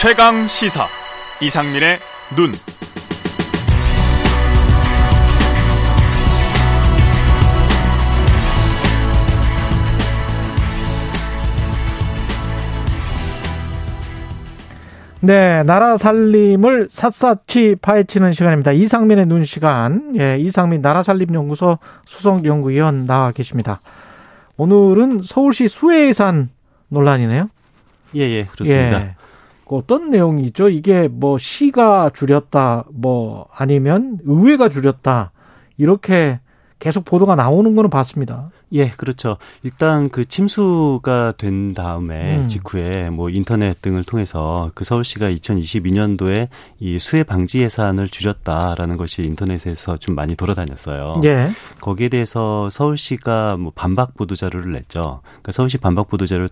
최강 시사 이상민의 눈. 네, 나라 살림을 샅샅이 파헤치는 시간입니다. 이상민의 눈 시간. 예, 이상민 나라 살림 연구소 수석 연구위원 나와 계십니다. 오늘은 서울시 수해예산 논란이네요. 예, 예, 그렇습니다. 예. 그 어떤 내용이죠? 이게 뭐 시가 줄였다, 뭐 아니면 의회가 줄였다, 이렇게 계속 보도가 나오는 거는 봤습니다. 예, 그렇죠. 일단 그 침수가 된 다음에 음. 직후에 뭐 인터넷 등을 통해서 그 서울시가 2022년도에 이 수해 방지 예산을 줄였다라는 것이 인터넷에서 좀 많이 돌아다녔어요. 예. 거기에 대해서 서울시가 뭐 반박 보도 자료를 냈죠. 그러니까 서울시 반박 보도 자료에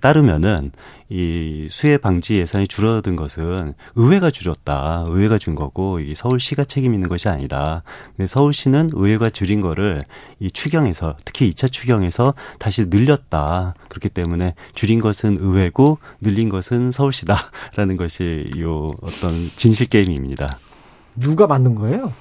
따르면은 이 수해 방지 예산이 줄어든 것은 의회가 줄였다. 의회가 준 거고 이 서울시가 책임 있는 것이 아니다. 근데 서울시는 의회가 줄인 거를 이 추경 추경에서 특히 2차 추경에서 다시 늘렸다. 그렇기 때문에 줄인 것은 의회고 늘린 것은 서울시다라는 것이 요 어떤 진실 게임입니다. 누가 만든 거예요?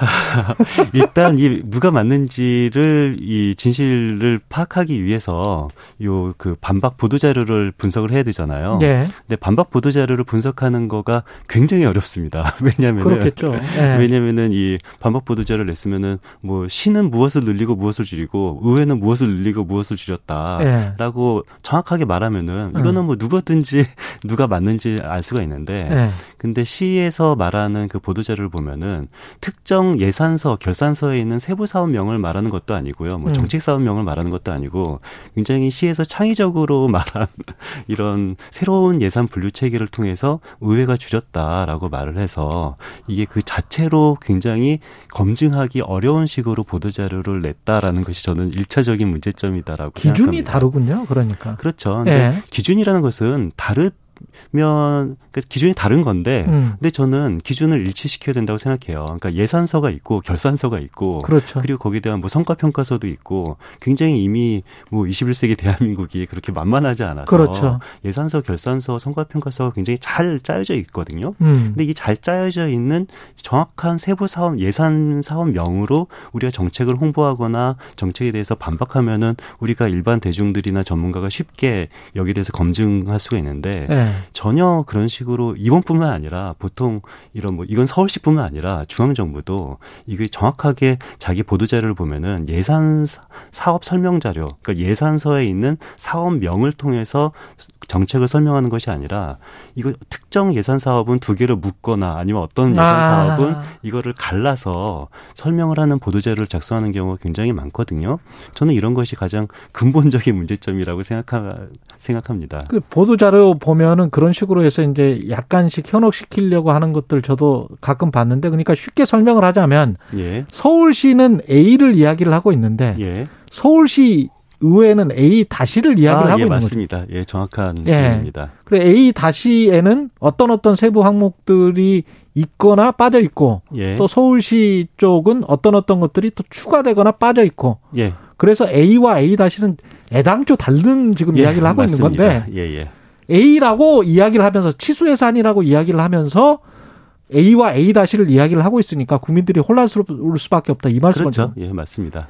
일단 이 누가 맞는지를 이 진실을 파악하기 위해서 요 그 반박 보도 자료를 분석을 해야 되잖아요. 네. 근데 반박 보도 자료를 분석하는 거가 굉장히 어렵습니다. 왜냐면은 그렇겠죠. 네. 왜냐면은 이 반박 보도 자료를 냈으면은 뭐 시는 무엇을 늘리고 무엇을 줄이고 의회는 무엇을 늘리고 무엇을 줄였다라고 네. 정확하게 말하면은 이거는 뭐 누구든지 누가 맞는지 알 수가 있는데 네. 근데 시에서 말하는 그 보도 자료를 보면은 특정 예산서, 결산서에 있는 세부 사업명을 말하는 것도 아니고요. 뭐 음. 정책 사업명을 말하는 것도 아니고 굉장히 시에서 창의적으로 말한 이런 새로운 예산 분류 체계를 통해서 의회가 줄였다라고 말을 해서 이게 그 자체로 굉장히 검증하기 어려운 식으로 보도 자료를 냈다라는 것이 저는 일차적인 문제점이다라고 기준이 생각합니다. 다르군요. 그러니까. 그렇죠. 근데 네. 기준이라는 것은 다른 면 그러니까 기준이 다른 건데 음. 근데 저는 기준을 일치시켜야 된다고 생각해요. 그러니까 예산서가 있고 결산서가 있고 그렇죠. 그리고 거기에 대한 뭐 성과 평가서도 있고 굉장히 이미 뭐 21세기 대한민국이 그렇게 만만하지 않아서 그렇죠. 예산서, 결산서, 성과 평가서가 굉장히 잘 짜여져 있거든요. 음. 근데 이 잘 짜여져 있는 정확한 세부 사업 예산 사업명으로 우리가 정책을 홍보하거나 정책에 대해서 반박하면은 우리가 일반 대중들이나 전문가가 쉽게 여기에 대해서 검증할 수가 있는데 네. 전혀 그런 식으로 이번뿐만 아니라 보통 이런 뭐 이건 서울시뿐만 아니라 중앙 정부도 이게 정확하게 자기 보도 자료를 보면은 예산 사업 설명 자료 그러니까 예산서에 있는 사업명을 통해서 정책을 설명하는 것이 아니라 이거 특정 예산 사업은 두 개로 묶거나 아니면 어떤 예산 아. 사업은 이거를 갈라서 설명을 하는 보도 자료를 작성하는 경우가 굉장히 많거든요. 저는 이런 것이 가장 근본적인 문제점이라고 생각하, 생각합니다. 그 보도 자료 보면 보면은 그런 식으로 해서 이제 약간씩 현혹시키려고 하는 것들 저도 가끔 봤는데 그러니까 쉽게 설명을 하자면 예. 서울시는 A를 이야기를 하고 있는데 예. 서울시 의회는 A 다시를 이야기를 아, 하고 예, 있는 맞습니다. 거죠. 예, 정확한 기준입니다. 예. 그래 A 다시에는 어떤 어떤 세부 항목들이 있거나 빠져 있고 예. 또 서울시 쪽은 어떤 어떤 것들이 또 추가되거나 빠져 있고 예. 그래서 A와 A 다시는 애당초 다른 지금 예, 이야기를 하고 맞습니다. 있는 건데 예, 예. A라고 이야기를 하면서 치수 예산이라고 이야기를 하면서 A와 A 다시를 이야기를 하고 있으니까 국민들이 혼란스러울 수밖에 없다 이 말씀을 그렇죠. 예, 맞습니다.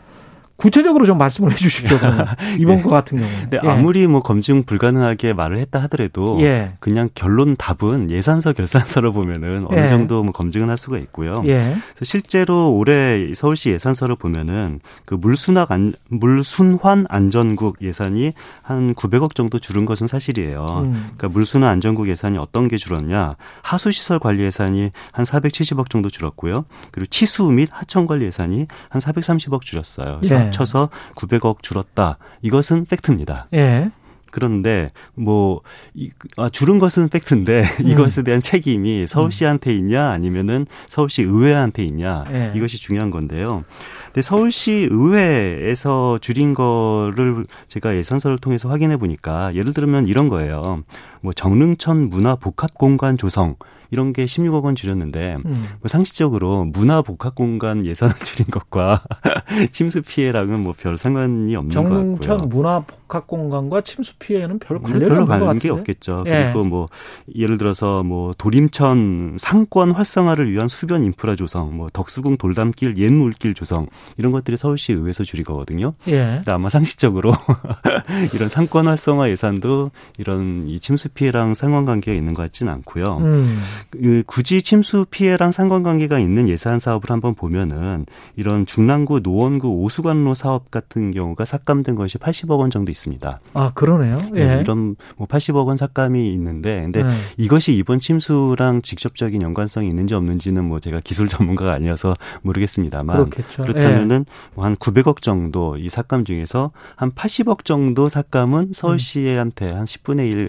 구체적으로 좀 말씀을 해 주십시오. 이번 네. 거 같은 경우. 네, 예. 아무리 뭐 검증 불가능하게 말을 했다 하더라도 예. 그냥 결론 답은 예산서 결산서를 보면은 어느 예. 정도 뭐 검증은 할 수가 있고요. 예. 그래서 실제로 올해 서울시 예산서를 보면은 그 물순환 안, 물순환 안전국 예산이 한 900억 정도 줄은 것은 사실이에요. 음. 그러니까 물순환 안전국 예산이 어떤 게 줄었냐? 하수 시설 관리 예산이 한 470억 정도 줄었고요. 그리고 치수 및 하천 관리 예산이 한 430억 줄었어요. 합쳐서 900억 줄었다. 이것은 팩트입니다. 예. 그런데 뭐 이, 아, 줄은 것은 팩트인데 음. 이것에 대한 책임이 서울시한테 있냐 아니면은 서울시 의회한테 있냐 예. 이것이 중요한 건데요. 근데 서울시 의회에서 줄인 거를 제가 예산서를 통해서 확인해 보니까 예를 들면 이런 거예요. 뭐 정릉천 문화 복합 공간 조성 이런 게 16억 원 줄였는데 음. 뭐 상식적으로 문화 복합 공간 예산을 줄인 것과 침수 피해랑은 뭐 별 상관이 없는 것 같고요. 정천 문화 복합 공간과 침수 피해는 별 관련이 별로 없는 게 없겠죠. 예. 그리고 뭐 예를 들어서 뭐 도림천 상권 활성화를 위한 수변 인프라 조성, 뭐 덕수궁 돌담길 옛 물길 조성 이런 것들이 서울시 의회에서 줄인 거거든요. 예. 아마 상식적으로 이런 상권 활성화 예산도 이런 이 침수 피해랑 상관관계가 있는 것 같지는 않고요. 음. 그 굳이 침수 피해랑 상관관계가 있는 예산 사업을 한번 보면은 이런 중랑구 노원구 오수관로 사업 같은 경우가 삭감된 것이 80억 원 정도 있습니다. 아 그러네요. 네, 예. 네, 이런 뭐 80억 원 삭감이 있는데, 근데 네. 이것이 이번 침수랑 직접적인 연관성이 있는지 없는지는 뭐 제가 기술 전문가가 아니어서 모르겠습니다만 그렇겠죠. 그렇다면은 예. 뭐한 900억 정도 이 삭감 중에서 한 80억 정도 삭감은 서울시한테 한 10분의 1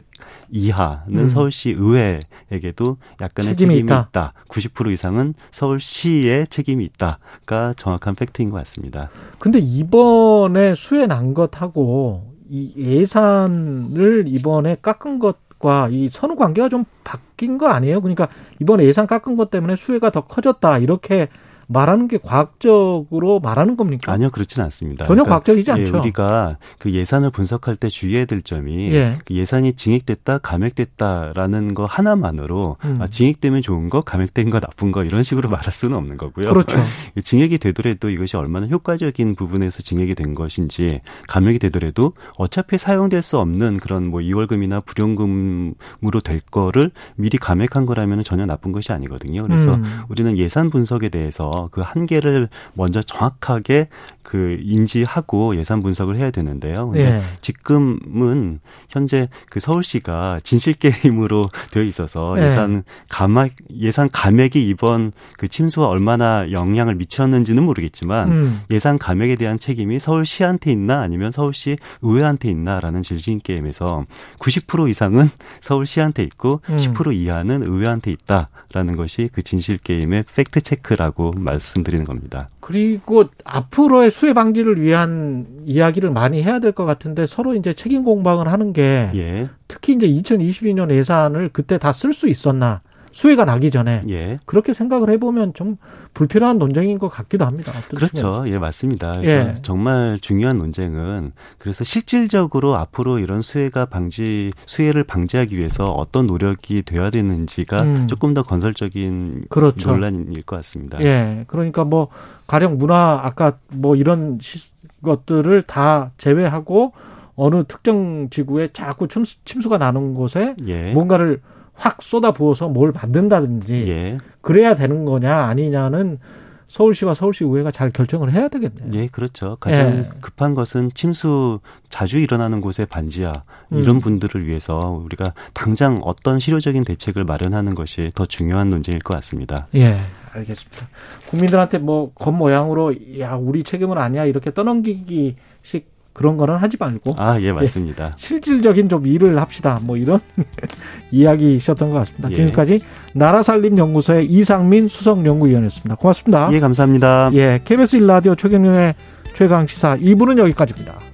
이하는 음. 서울시 의회에게도 약간의 책임이, 책임이 있다. 있다. 90% 이상은 서울시의 책임이 있다가 정확한 팩트인 것 같습니다. 근데 이번에 수해 난 것하고 이 예산을 이번에 깎은 것과 이 선후 관계가 좀 바뀐 거 아니에요? 그러니까 이번에 예산 깎은 것 때문에 수혜가 더 커졌다 이렇게 말하는 게 과학적으로 말하는 겁니까? 아니요, 그렇지는 않습니다. 전혀 그러니까 과학적이지 않죠. 예, 우리가 그 예산을 분석할 때 주의해야 될 점이 예. 그 예산이 증액됐다, 감액됐다라는 거 하나만으로 음. 아, 증액되면 좋은 거, 감액된 거 나쁜 거 이런 식으로 말할 수는 없는 거고요. 그렇죠. 증액이 되더라도 이것이 얼마나 효과적인 부분에서 증액이 된 것인지 감액이 되더라도 어차피 사용될 수 없는 그런 뭐 이월금이나 불용금으로 될 거를 미리 감액한 거라면 전혀 나쁜 것이 아니거든요. 그래서 음. 우리는 예산 분석에 대해서 그 한계를 먼저 정확하게 그 인지하고 예산 분석을 해야 되는데요. 근데 예. 지금은 현재 그 서울시가 진실 게임으로 되어 있어서 예. 예산 감액 예산 감액이 이번 그 침수와 얼마나 영향을 미쳤는지는 모르겠지만 음. 예산 감액에 대한 책임이 서울시한테 있나 아니면 서울시 의회한테 있나라는 진실 게임에서 90% 이상은 서울시한테 있고 음. 10% 이하는 의회한테 있다라는 것이 그 진실 게임의 팩트 체크라고 말 씀드리는 겁니다. 그리고 앞으로의 수해 방지를 위한 이야기를 많이 해야 될 것 같은데 서로 이제 책임 공방을 하는 게 예. 특히 이제 2022년 예산을 그때 다 쓸 수 있었나 수혜가 나기 전에 예. 그렇게 생각을 해보면 좀 불필요한 논쟁인 것 같기도 합니다. 그렇죠. 예, 맞습니다. 예. 정말 중요한 논쟁은 그래서 실질적으로 앞으로 이런 수혜가 방지 수혜를 방지하기 위해서 어떤 노력이 돼야 되는지가 음. 조금 더 건설적인 그렇죠. 논란일 것 같습니다. 예, 그러니까 뭐 가령 문화 아까 뭐 이런 것들을 다 제외하고 어느 특정 지구에 자꾸 침수, 가 나는 곳에 예. 뭔가를 확 쏟아 부어서 뭘 만든다든지 예. 그래야 되는 거냐 아니냐는 서울시와 서울시 의회가 잘 결정을 해야 되겠네요. 예, 그렇죠. 가장 예. 급한 것은 침수 자주 일어나는 곳의 반지하 이런 음. 분들을 위해서 우리가 당장 어떤 실효적인 대책을 마련하는 것이 더 중요한 논쟁일 것 같습니다. 예, 알겠습니다. 국민들한테 뭐 겉모양으로 야 우리 책임은 아니야 이렇게 떠넘기기식 그런 거는 하지 말고 아 예 맞습니다. 예, 실질적인 좀 일을 합시다. 뭐 이런 이야기이셨던 것 같습니다. 예. 지금까지 나라살림연구소의 이상민 수석연구위원이었습니다. 고맙습니다. 예 감사합니다. 예 KBS 일라디오 최경영의 최강 시사 2부는 여기까지입니다.